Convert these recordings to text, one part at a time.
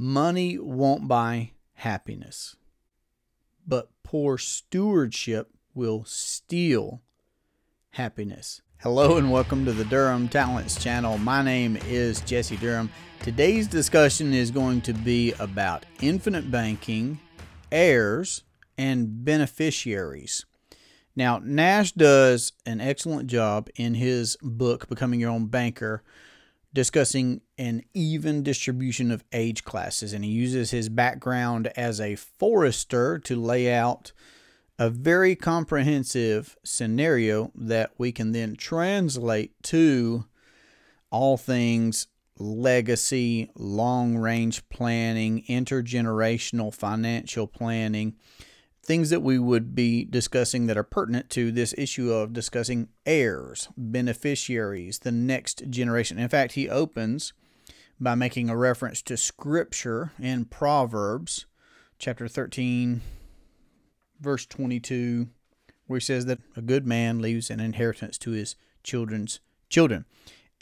Money won't buy happiness, but poor stewardship will steal happiness. Hello and welcome to the Durham Talents channel. My name is Jesse Durham. Today's discussion is going to be about infinite banking, heirs, and beneficiaries. Now, Nash does an excellent job in his book, Becoming Your Own Banker, discussing an even distribution of age classes. And he uses his background as a forester to lay out a very comprehensive scenario that we can then translate to all things legacy, long range planning, intergenerational financial planning things that we would be discussing that are pertinent to this issue of discussing heirs, beneficiaries, the next generation. In fact, he opens by making a reference to scripture in Proverbs chapter 13, verse 22, where he says that a good man leaves an inheritance to his children's children.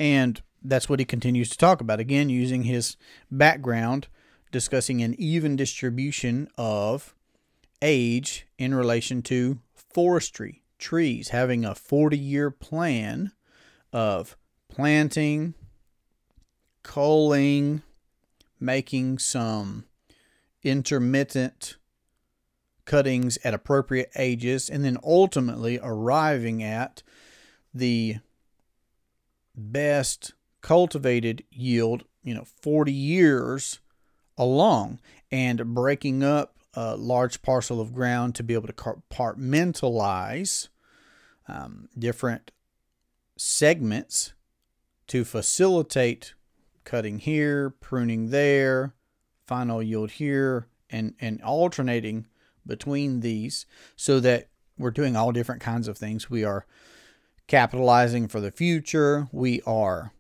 And that's what he continues to talk about, again, using his background, discussing an even distribution of age in relation to forestry, trees, having a 40 year plan of planting, culling, making some intermittent cuttings at appropriate ages, and then ultimately arriving at the best cultivated yield, you know, 40 years along, and breaking up a large parcel of ground to be able to compartmentalize um, different segments to facilitate cutting here, pruning there, final yield here, and, and alternating between these so that we're doing all different kinds of things. We are capitalizing for the future. We are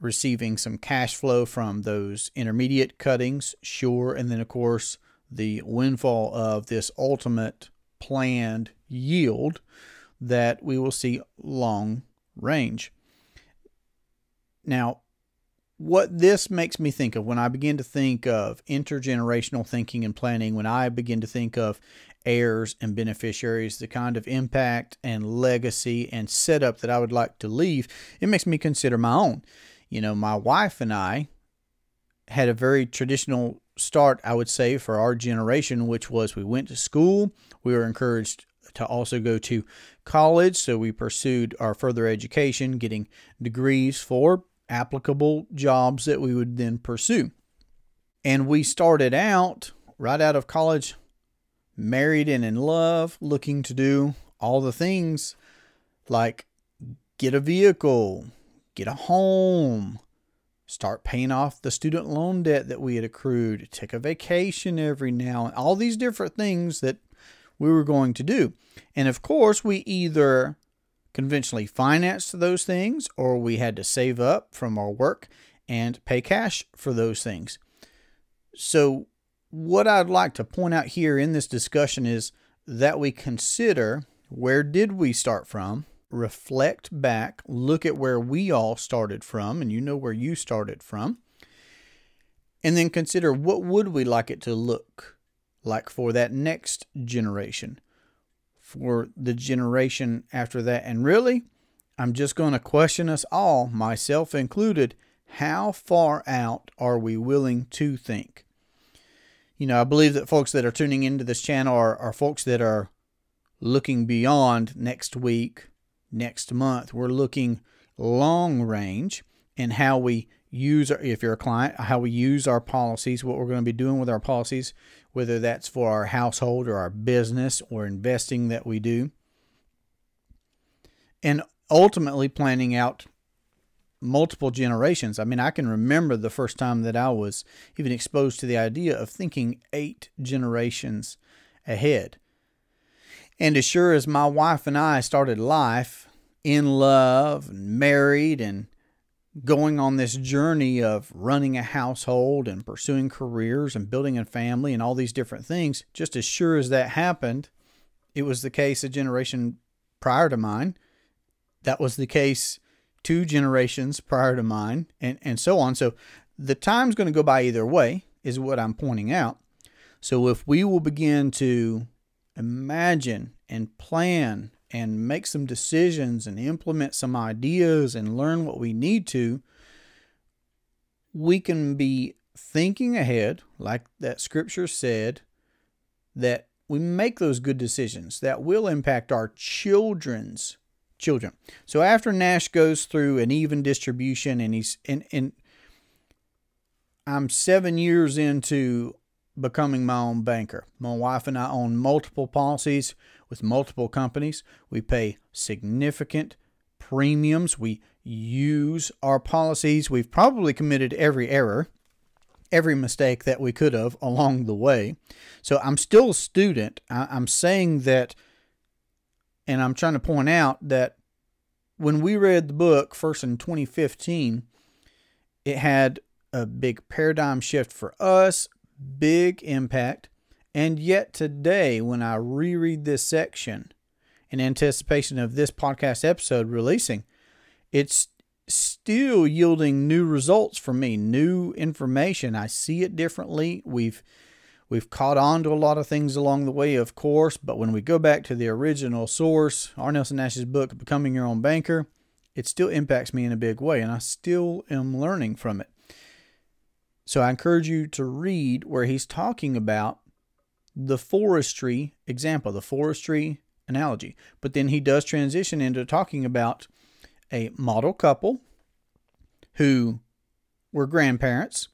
receiving some cash flow from those intermediate cuttings, sure. And then, of course, the windfall of this ultimate planned yield that we will see long range. Now, what this makes me think of when I begin to think of intergenerational thinking and planning, when I begin to think of heirs and beneficiaries, the kind of impact and legacy and setup that I would like to leave, it makes me consider my own. You know, my wife and I had a very traditional start, I would say, for our generation, which was we went to school. We were encouraged to also go to college. So we pursued our further education, getting degrees for applicable jobs that we would then pursue. And we started out right out of college, married and in love, looking to do all the things like get a vehicle, get a home, start paying off the student loan debt that we had accrued, take a vacation every now and all these different things that we were going to do. And of course, we either conventionally financed those things or we had to save up from our work and pay cash for those things. So, what I'd like to point out here in this discussion is that we consider where did we start from reflect back, look at where we all started from, and you know where you started from, and then consider what would we like it to look like for that next generation, for the generation after that. And really, I'm just going to question us all, myself included, how far out are we willing to think? You know, I believe that folks that are tuning into this channel are, are folks that are looking beyond next week next month. We're looking long range and how we use our, if you're a client, how we use our policies, what we're going to be doing with our policies, whether that's for our household or our business or investing that we do. And ultimately planning out multiple generations. I mean, I can remember the first time that I was even exposed to the idea of thinking eight generations ahead. And as sure as my wife and I started life in love and married and going on this journey of running a household and pursuing careers and building a family and all these different things, just as sure as that happened, it was the case a generation prior to mine. That was the case two generations prior to mine, and, and so on. So the time's going to go by either way is what I'm pointing out. So if we will begin to imagine and plan and make some decisions and implement some ideas and learn what we need to, we can be thinking ahead, like that scripture said, that we make those good decisions that will impact our children's children. So after Nash goes through an even distribution and he's and I'm seven years into becoming my own banker. My wife and I own multiple policies with multiple companies. We pay significant premiums. We use our policies. We've probably committed every error, every mistake that we could have along the way. So I'm still a student. I'm saying that, and I'm trying to point out that when we read the book first in 2015, it had a big paradigm shift for us, big impact. And yet today, when I reread this section in anticipation of this podcast episode releasing, it's still yielding new results for me, new information. I see it differently. We've we've caught on to a lot of things along the way, of course, but when we go back to the original source, R. Nelson Nash's book, Becoming Your Own Banker, it still impacts me in a big way, and I still am learning from it. So I encourage you to read where he's talking about the forestry example, the forestry analogy. But then he does transition into talking about a model couple who were grandparents.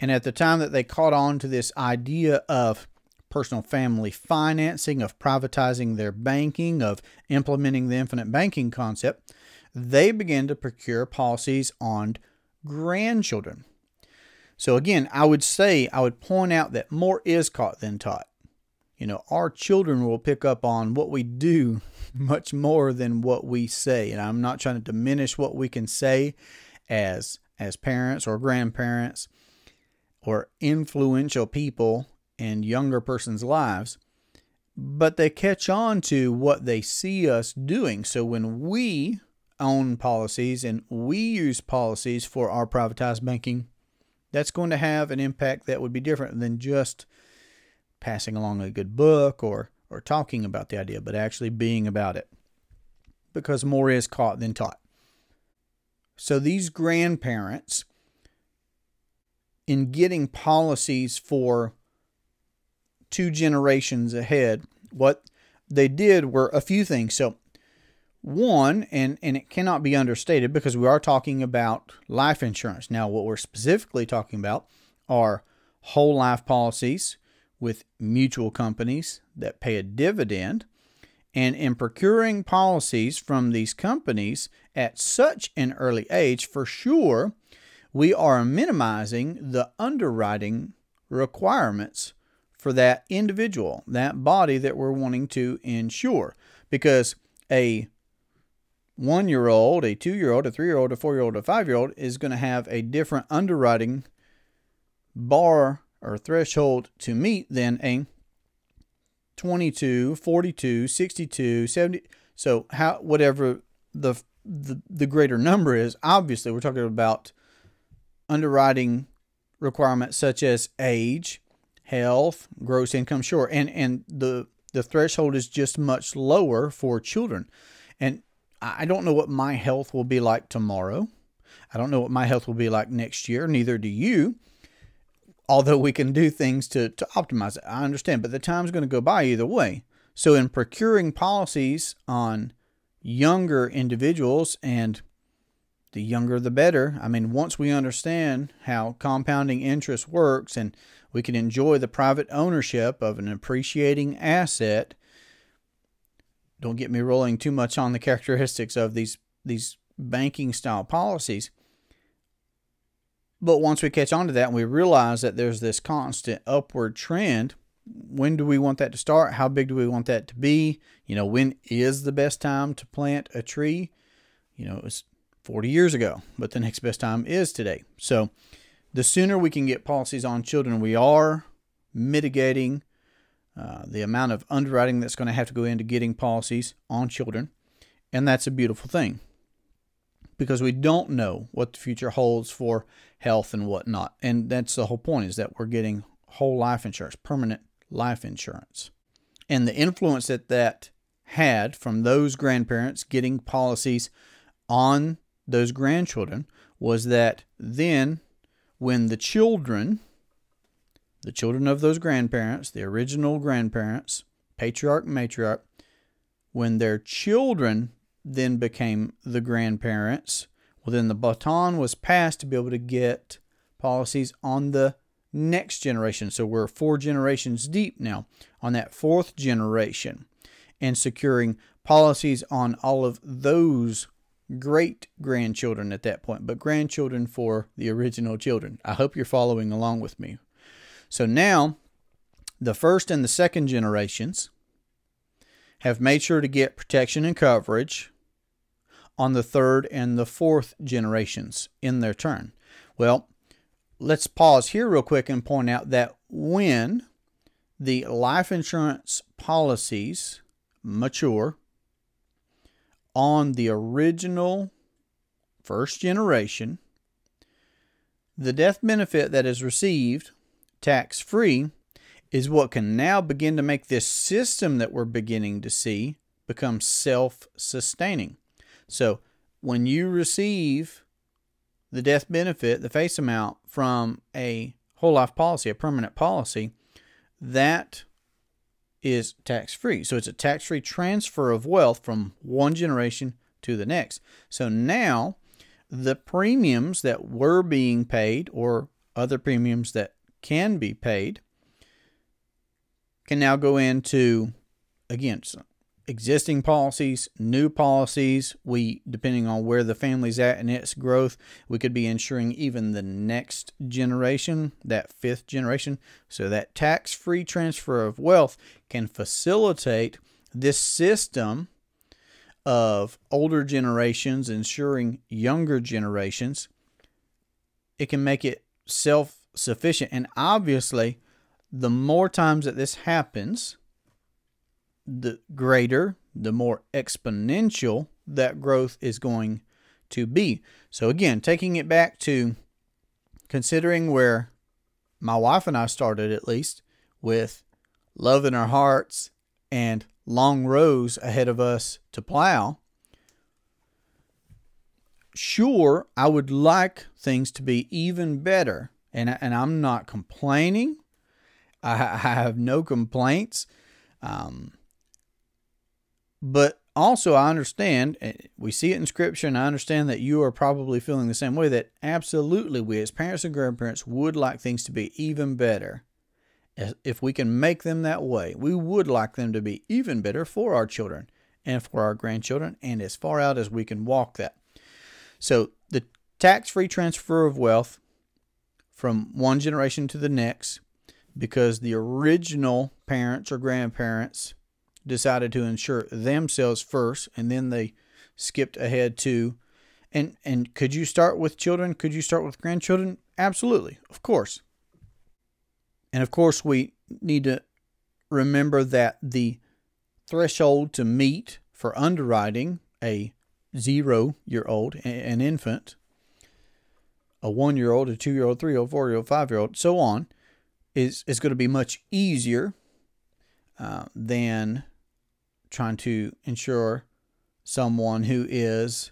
And at the time that they caught on to this idea of personal family financing, of privatizing their banking, of implementing the infinite banking concept, they began to procure policies on grandchildren. So again, I would say, I would point out that more is caught than taught. You know, our children will pick up on what we do much more than what we say. And I'm not trying to diminish what we can say as as parents or grandparents or influential people in younger person's lives, but they catch on to what they see us doing. So when we own policies and we use policies for our privatized banking, that's going to have an impact that would be different than just passing along a good book or or talking about the idea, but actually being about it. Because more is caught than taught. So these grandparents in getting policies for two generations ahead, what they did were a few things. So one, and, and it cannot be understated because we are talking about life insurance. Now, what we're specifically talking about are whole life policies with mutual companies that pay a dividend. And in procuring policies from these companies at such an early age, for sure, we are minimizing the underwriting requirements for that individual, that body that we're wanting to insure. Because a one year old, a two year old, a three year old, a four year old, a five year old is going to have a different underwriting bar or threshold to meet than a 22, 42, 62, 70. So how whatever the the, the greater number is, obviously we're talking about underwriting requirements such as age, health, gross income, sure. And and the the threshold is just much lower for children. And I don't know what my health will be like tomorrow. I don't know what my health will be like next year. Neither do you. Although we can do things to, to optimize it. I understand, but the time's going to go by either way. So, in procuring policies on younger individuals, and the younger the better, I mean, once we understand how compounding interest works and we can enjoy the private ownership of an appreciating asset don't get me rolling too much on the characteristics of these these banking style policies. But once we catch on to that and we realize that there's this constant upward trend, when do we want that to start? How big do we want that to be? You know, when is the best time to plant a tree? You know, it was 40 years ago, but the next best time is today. So the sooner we can get policies on children, we are mitigating uh, the amount of underwriting that's going to have to go into getting policies on children. And that's a beautiful thing because we don't know what the future holds for health and whatnot. And that's the whole point is that we're getting whole life insurance, permanent life insurance. And the influence that that had from those grandparents getting policies on those grandchildren was that then when the children, the children of those grandparents, the original grandparents, patriarch, matriarch, when their children then became the grandparents, well, then the baton was passed to be able to get policies on the next generation. So we're four generations deep now on that fourth generation and securing policies on all of those great grandchildren at that point, but grandchildren for the original children. I hope you're following along with me. So now, the first and the second generations have made sure to get protection and coverage on the third and the fourth generations in their turn. Well, let's pause here real quick and point out that when the life insurance policies mature on the original first generation, the death benefit that is received tax free is what can now begin to make this system that we're beginning to see become self sustaining. So when you receive the death benefit, the face amount from a whole life policy, a permanent policy, that is tax free. So it's a tax free transfer of wealth from one generation to the next. So now the premiums that were being paid or other premiums that can be paid can now go into again existing policies, new policies. We, depending on where the family's at and its growth, we could be insuring even the next generation, that fifth generation. So that tax free transfer of wealth can facilitate this system of older generations insuring younger generations. It can make it self sufficient. And obviously, the more times that this happens, the greater, the more exponential that growth is going to be. So, again, taking it back to considering where my wife and I started, at least, with love in our hearts and long rows ahead of us to plow. Sure, I would like things to be even better, and, and I'm not complaining. I, I have no complaints. Um, but also, I understand, eh, we see it in scripture, and I understand that you are probably feeling the same way that absolutely we as parents and grandparents would like things to be even better. If we can make them that way, we would like them to be even better for our children and for our grandchildren, and as far out as we can walk that. So, the tax free transfer of wealth from one generation to the next, because the original parents or grandparents decided to insure themselves first and then they skipped ahead to and and could you start with children? Could you start with grandchildren? Absolutely. Of course. And of course we need to remember that the threshold to meet for underwriting a 0 year old an infant a 1 year old a 2 year old 3 year old 4 year old 5 year old so on is is going to be much easier uh, than trying to insure someone who is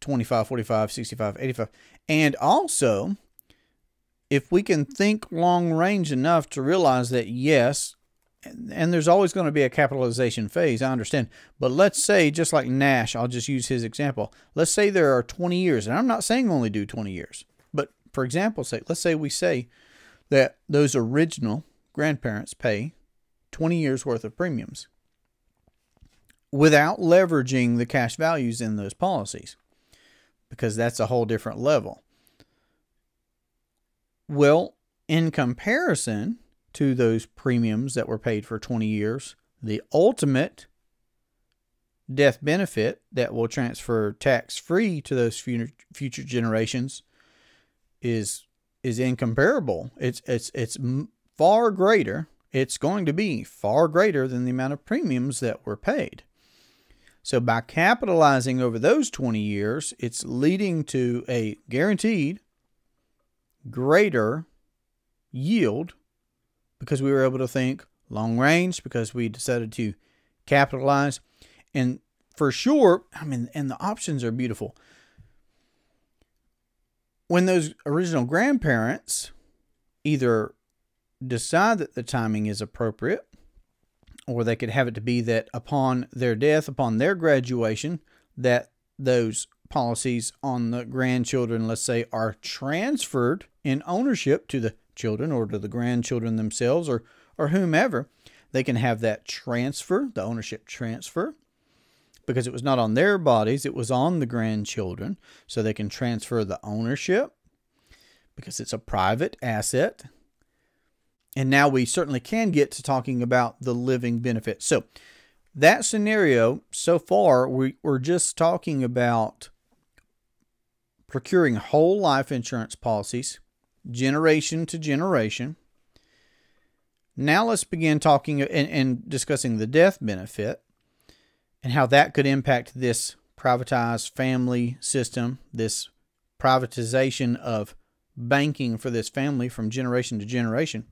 25, 45, 65, 85. And also, if we can think long range enough to realize that, yes, and there's always going to be a capitalization phase, I understand. But let's say, just like Nash, I'll just use his example. Let's say there are 20 years, and I'm not saying only do 20 years, but for example's sake, let's say we say that those original grandparents pay 20 years worth of premiums without leveraging the cash values in those policies because that's a whole different level. Well, in comparison to those premiums that were paid for 20 years, the ultimate death benefit that will transfer tax free to those future generations is is incomparable. It's it's it's far greater. It's going to be far greater than the amount of premiums that were paid. So by capitalizing over those 20 years, it's leading to a guaranteed greater yield because we were able to think long range because we decided to capitalize. And for sure i mean and the options are beautiful. When those original grandparents either decide that the timing is appropriate or they could have it to be that upon their death, upon their graduation, that those policies on the grandchildren, let's say, are transferred in ownership to the children or to the grandchildren themselves or, or whomever. They can have that transfer, the ownership transfer, because it was not on their bodies, it was on the grandchildren. So they can transfer the ownership because it's a private asset and now we certainly can get to talking about the living benefit. So, that scenario, so far, we, we're just talking about procuring whole life insurance policies, generation to generation. Now, let's begin talking and, and discussing the death benefit and how that could impact this privatized family system, this privatization of banking for this family from generation to generation.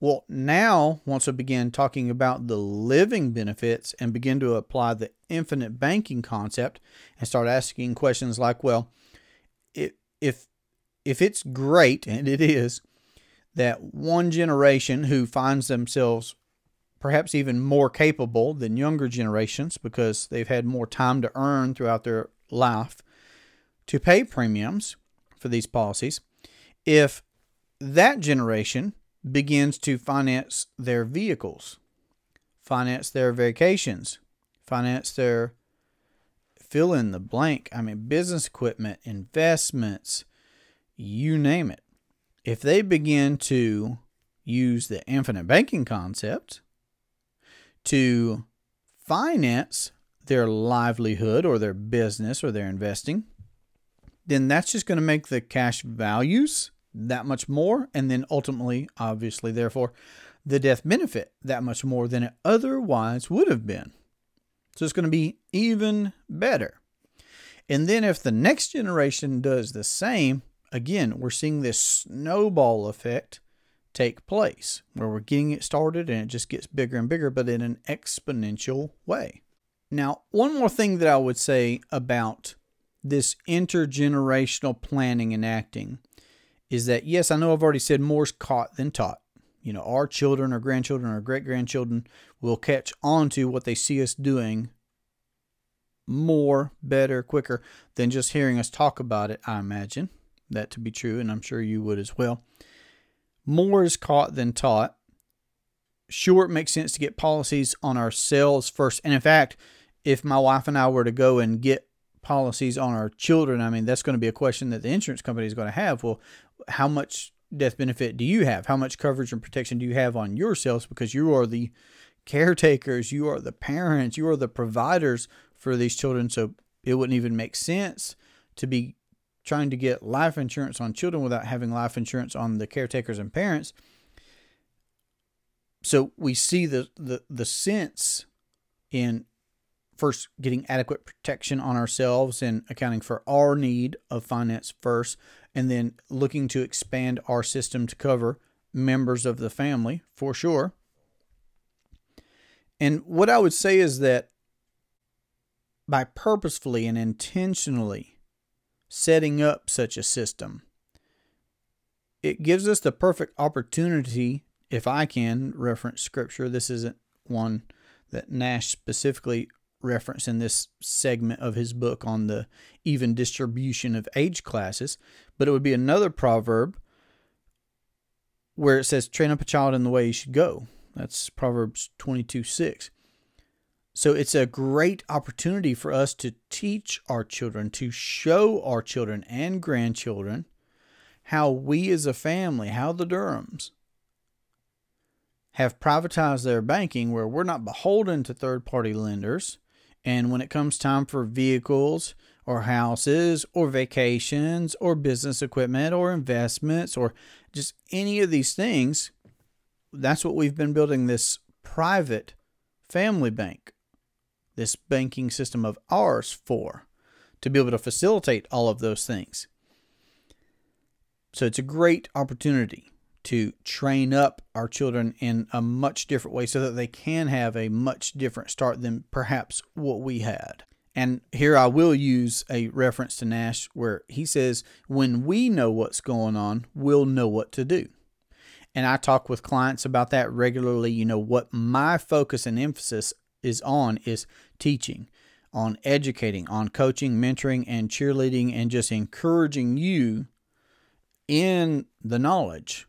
Well, now, once I begin talking about the living benefits and begin to apply the infinite banking concept and start asking questions like, well, if if if it's great and it is that one generation who finds themselves perhaps even more capable than younger generations because they've had more time to earn throughout their life to pay premiums for these policies, if that generation begins to finance their vehicles, finance their vacations, finance their fill in the blank. I mean, business equipment, investments, you name it. If they begin to use the infinite banking concept to finance their livelihood or their business or their investing, then that's just going to make the cash values that much more, and then ultimately, obviously, therefore, the death benefit that much more than it otherwise would have been. So it's going to be even better. And then if the next generation does the same, again, we're seeing this snowball effect take place where we're getting it started and it just gets bigger and bigger, but in an exponential way. Now, one more thing that I would say about this intergenerational planning and acting is that yes, I know I've already said more's caught than taught. You know, our children or grandchildren or great grandchildren will catch on to what they see us doing more, better, quicker than just hearing us talk about it, I imagine that to be true, and I'm sure you would as well. More is caught than taught. Sure, it makes sense to get policies on ourselves first. And in fact, if my wife and I were to go and get policies on our children, I mean, that's going to be a question that the insurance company is going to have. Well, how much death benefit do you have? How much coverage and protection do you have on yourselves? Because you are the caretakers, you are the parents, you are the providers for these children. So it wouldn't even make sense to be trying to get life insurance on children without having life insurance on the caretakers and parents. So we see the the, the sense in first getting adequate protection on ourselves and accounting for our need of finance first, and then looking to expand our system to cover members of the family for sure. And what I would say is that by purposefully and intentionally setting up such a system, it gives us the perfect opportunity, if I can reference scripture. This isn't one that Nash specifically reference in this segment of his book on the even distribution of age classes, but it would be another proverb where it says, train up a child in the way he should go. That's Proverbs 22 6. So it's a great opportunity for us to teach our children, to show our children and grandchildren how we as a family, how the Durhams, have privatized their banking where we're not beholden to third party lenders. And when it comes time for vehicles or houses or vacations or business equipment or investments or just any of these things, that's what we've been building this private family bank, this banking system of ours for? To be able to facilitate all of those things. So it's a great opportunity to train up our children in a much different way so that they can have a much different start than perhaps what we had. And here I will use a reference to Nash where he says, when we know what's going on, we'll know what to do. And I talk with clients about that regularly. You know, what my focus and emphasis is on is teaching, on educating, on coaching, mentoring, and cheerleading, and just encouraging you in the knowledge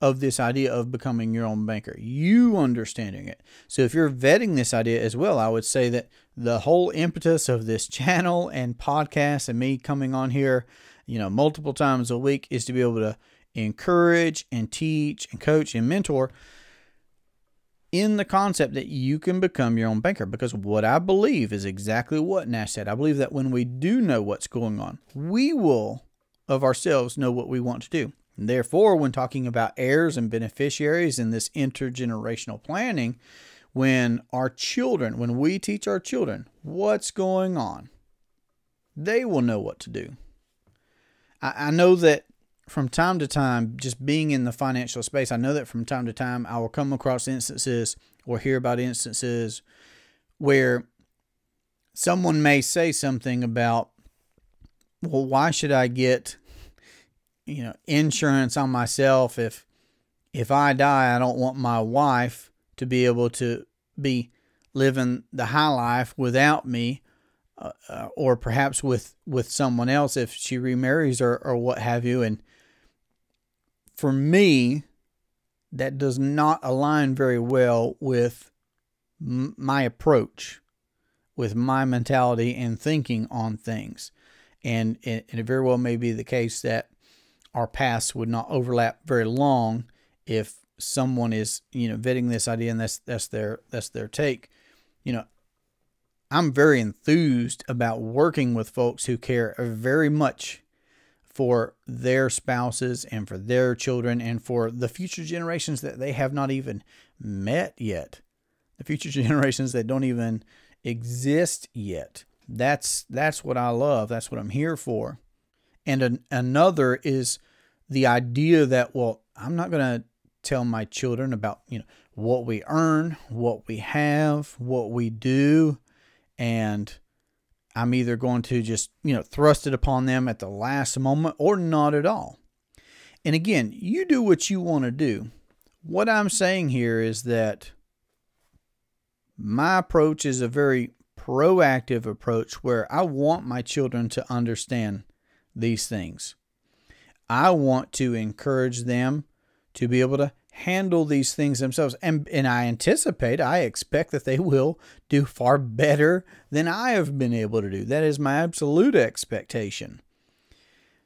of this idea of becoming your own banker, you understanding it. So, if you're vetting this idea as well, I would say that the whole impetus of this channel and podcast and me coming on here, you know, multiple times a week is to be able to encourage and teach and coach and mentor in the concept that you can become your own banker. Because what I believe is exactly what Nash said. I believe that when we do know what's going on, we will of ourselves know what we want to do. And therefore, when talking about heirs and beneficiaries in this intergenerational planning, when our children, when we teach our children what's going on, they will know what to do. I, I know that from time to time, just being in the financial space, I know that from time to time I will come across instances or hear about instances where someone may say something about, well, why should I get you know insurance on myself if if I die I don't want my wife to be able to be living the high life without me uh, uh, or perhaps with with someone else if she remarries or or what have you? And for me that does not align very well with m- my approach with my mentality and thinking on things. And it, and it very well may be the case that our paths would not overlap very long if someone is you know vetting this idea and that's that's their that's their take. You know i'm very enthused about working with folks who care very much for their spouses and for their children and for the future generations that they have not even met yet. The future generations that don't even exist yet. That's that's what i love. That's what i'm here for. And an, another is the idea that, well, I'm not going to tell my children about, you know, what we earn, what we have, what we do, and I'm either going to just, you know, thrust it upon them at the last moment or not at all. And again, you do what you want to do. What I'm saying here is that my approach is a very proactive approach where I want my children to understand these things. I want to encourage them to be able to handle these things themselves. And, and I anticipate, I expect that they will do far better than I have been able to do. That is my absolute expectation.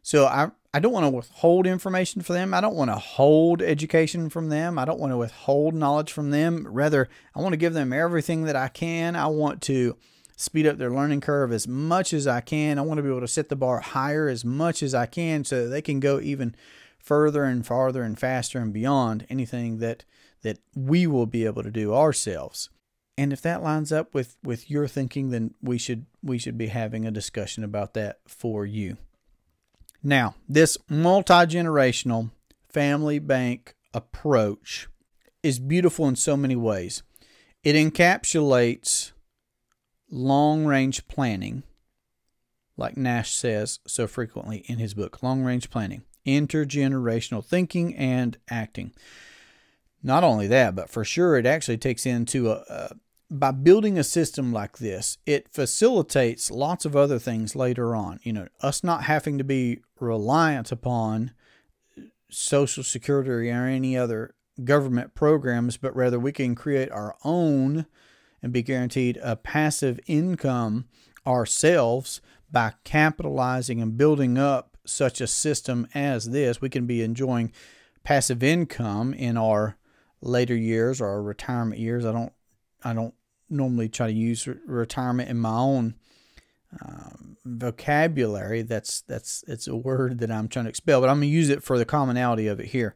So I, I don't want to withhold information from them. I don't want to hold education from them. I don't want to withhold knowledge from them. Rather, I want to give them everything that I can. I want to speed up their learning curve as much as I can. I want to be able to set the bar higher as much as I can so they can go even further and farther and faster and beyond anything that that we will be able to do ourselves. And if that lines up with with your thinking, then we should we should be having a discussion about that for you. Now, this multi-generational family bank approach is beautiful in so many ways. It encapsulates long range planning, like Nash says so frequently in his book, Long Range Planning, Intergenerational Thinking and Acting. Not only that, but for sure, it actually takes into a, a by building a system like this, it facilitates lots of other things later on. You know, us not having to be reliant upon Social Security or any other government programs, but rather we can create our own and be guaranteed a passive income ourselves by capitalizing and building up such a system as this. We can be enjoying passive income in our later years or our retirement years. I don't I don't normally try to use re- retirement in my own um, vocabulary. That's that's it's a word that I'm trying to expel, but I'm gonna use it for the commonality of it here.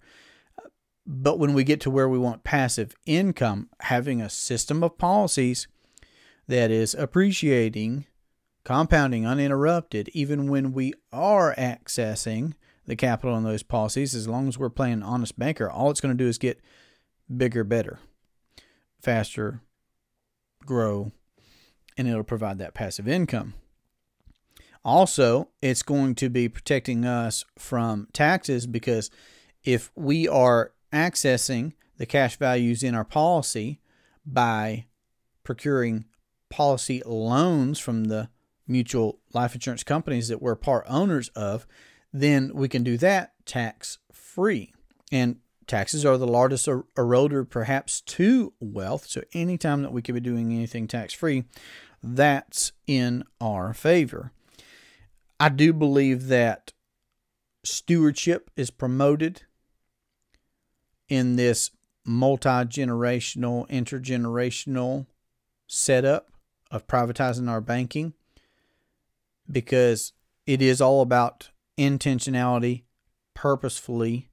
But when we get to where we want passive income, having a system of policies that is appreciating, compounding uninterrupted, even when we are accessing the capital in those policies. As long as we're playing honest banker, all it's going to do is get bigger, better, faster, grow, and it'll provide that passive income. Also, it's going to be protecting us from taxes because if we are accessing the cash values in our policy by procuring policy loans from the mutual life insurance companies that we're part owners of, then we can do that tax free. And taxes are the largest er-, eroder, perhaps, to wealth. So, anytime that we could be doing anything tax free, that's in our favor. I do believe that stewardship is promoted in this multi generational, intergenerational setup of privatizing our banking because it is all about intentionality, purposefully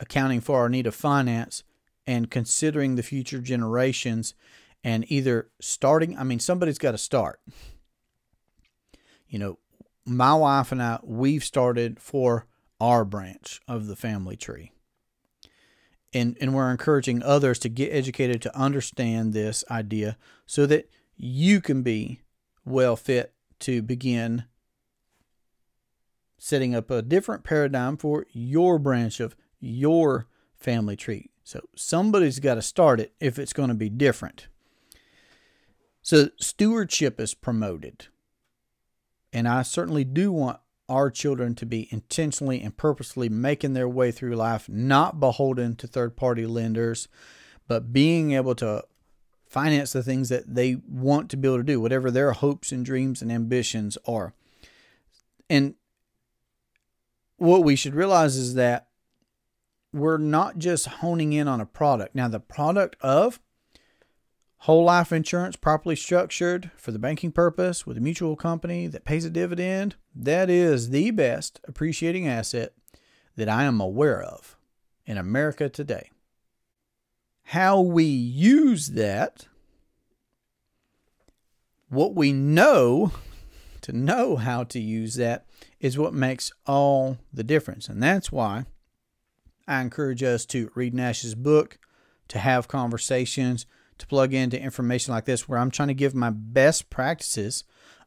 accounting for our need of finance and considering the future generations and either starting, I mean, somebody's got to start. You know, my wife and I, we've started for our branch of the family tree. And, and we're encouraging others to get educated to understand this idea so that you can be well fit to begin setting up a different paradigm for your branch of your family tree. So somebody's got to start it if it's going to be different. So stewardship is promoted. And I certainly do want our children to be intentionally and purposely making their way through life, not beholden to third party lenders, but being able to finance the things that they want to be able to do, whatever their hopes and dreams and ambitions are. And what we should realize is that we're not just honing in on a product. Now, the product of whole life insurance properly structured for the banking purpose with a mutual company that pays a dividend, that is the best appreciating asset that I am aware of in America today. How we use that, what we know to know how to use that is what makes all the difference. And that's why I encourage us to read Nash's book, to have conversations, to plug into information like this, where I'm trying to give my best practices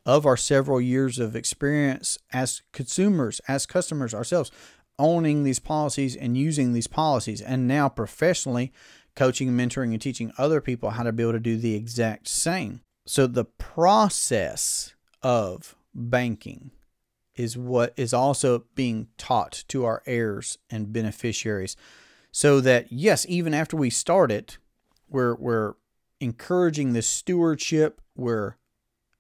of our several years of experience as consumers, as customers ourselves, owning these policies and using these policies, and now professionally coaching, mentoring, and teaching other people how to be able to do the exact same. So the process of banking is what is also being taught to our heirs and beneficiaries so that yes even after we start it we're we're encouraging this stewardship we're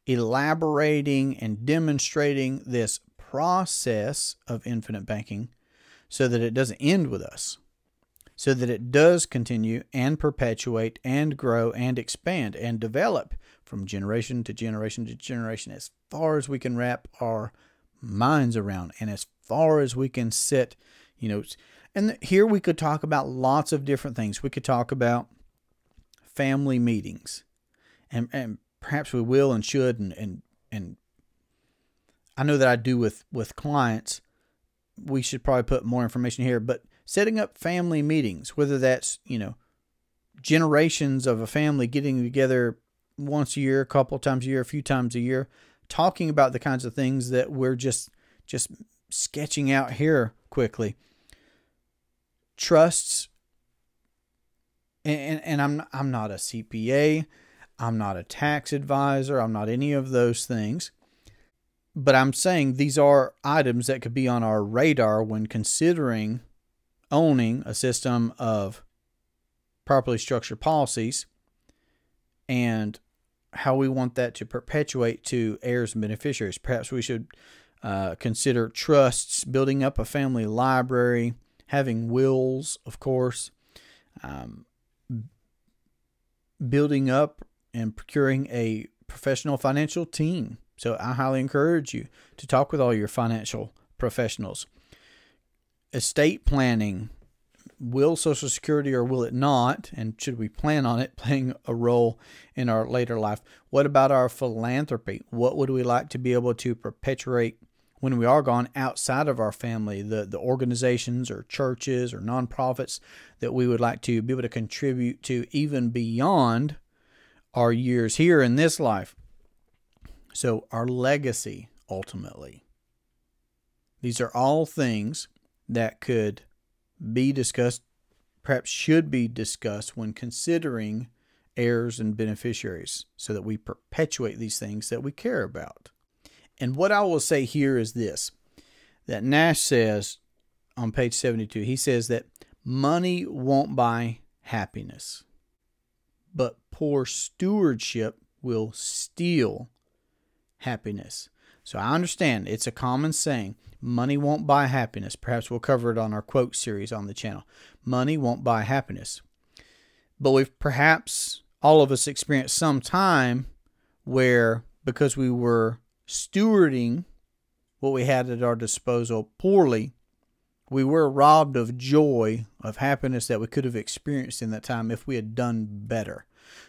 elaborating and demonstrating this process of infinite banking so that it doesn't end with us so that it does continue and perpetuate and grow and expand and develop from generation to generation to generation as far as we can wrap our minds around and as far as we can sit, you know. And here we could talk about lots of different things. We could talk about family meetings, and, and perhaps we will and should, and, and, and I know that I do with, with clients. We should probably put more information here, but setting up family meetings, whether that's, you know, generations of a family getting together once a year, a couple times a year, a few times a year, talking about the kinds of things that we're just just sketching out here quickly. Trusts and, and I'm I'm not a CPA, I'm not a tax advisor, I'm not any of those things. But I'm saying these are items that could be on our radar when considering owning a system of properly structured policies and how we want that to perpetuate to heirs and beneficiaries. Perhaps we should uh, consider trusts, building up a family library, having wills, of course, um, building up and procuring a professional financial team. So I highly encourage you to talk with all your financial professionals. Estate planning, will Social Security or will it not? And should we plan on it playing a role in our later life? What about our philanthropy? What would we like to be able to perpetuate when we are gone outside of our family, the, the organizations or churches or nonprofits that we would like to be able to contribute to even beyond our years here in this life. So, our legacy ultimately. These are all things that could be discussed, perhaps should be discussed when considering heirs and beneficiaries so that we perpetuate these things that we care about. And what I will say here is this that Nash says on page 72, he says that money won't buy happiness, but poor stewardship will steal happiness. So I understand it's a common saying money won't buy happiness. Perhaps we'll cover it on our quote series on the channel. Money won't buy happiness. But we've perhaps all of us experienced some time where because we were stewarding what we had at our disposal poorly, we were robbed of joy, of happiness that we could have experienced in that time if we had done better.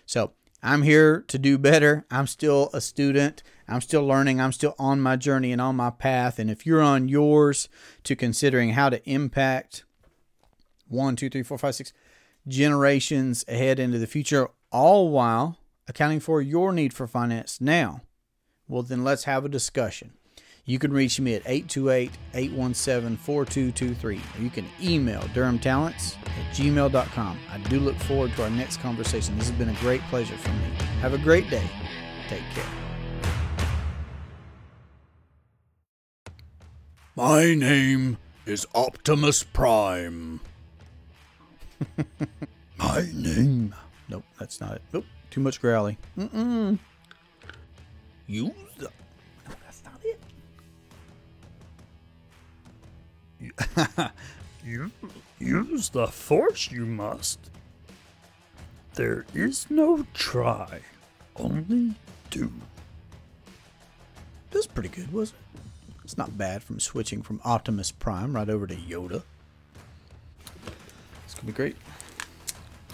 So I'm here to do better. I'm still a student. I'm still learning. I'm still on my journey and on my path. And if you're on yours to considering how to impact one, two, three, four, five, six generations ahead into the future, all while accounting for your need for finance now, well, then let's have a discussion. You can reach me at 828 817 4223. You can email DurhamTalents at gmail.com. I do look forward to our next conversation. This has been a great pleasure for me. Have a great day. Take care. My name is Optimus Prime. My name. Nope, that's not it. Nope, too much growly. Mm-mm. You. No, that's not it. you use the force you must. There is no try, only do. That's pretty good, wasn't it? It's not bad from switching from Optimus Prime right over to Yoda. It's gonna be great.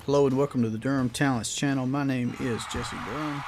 Hello and welcome to the Durham Talents channel. My name is Jesse Durham.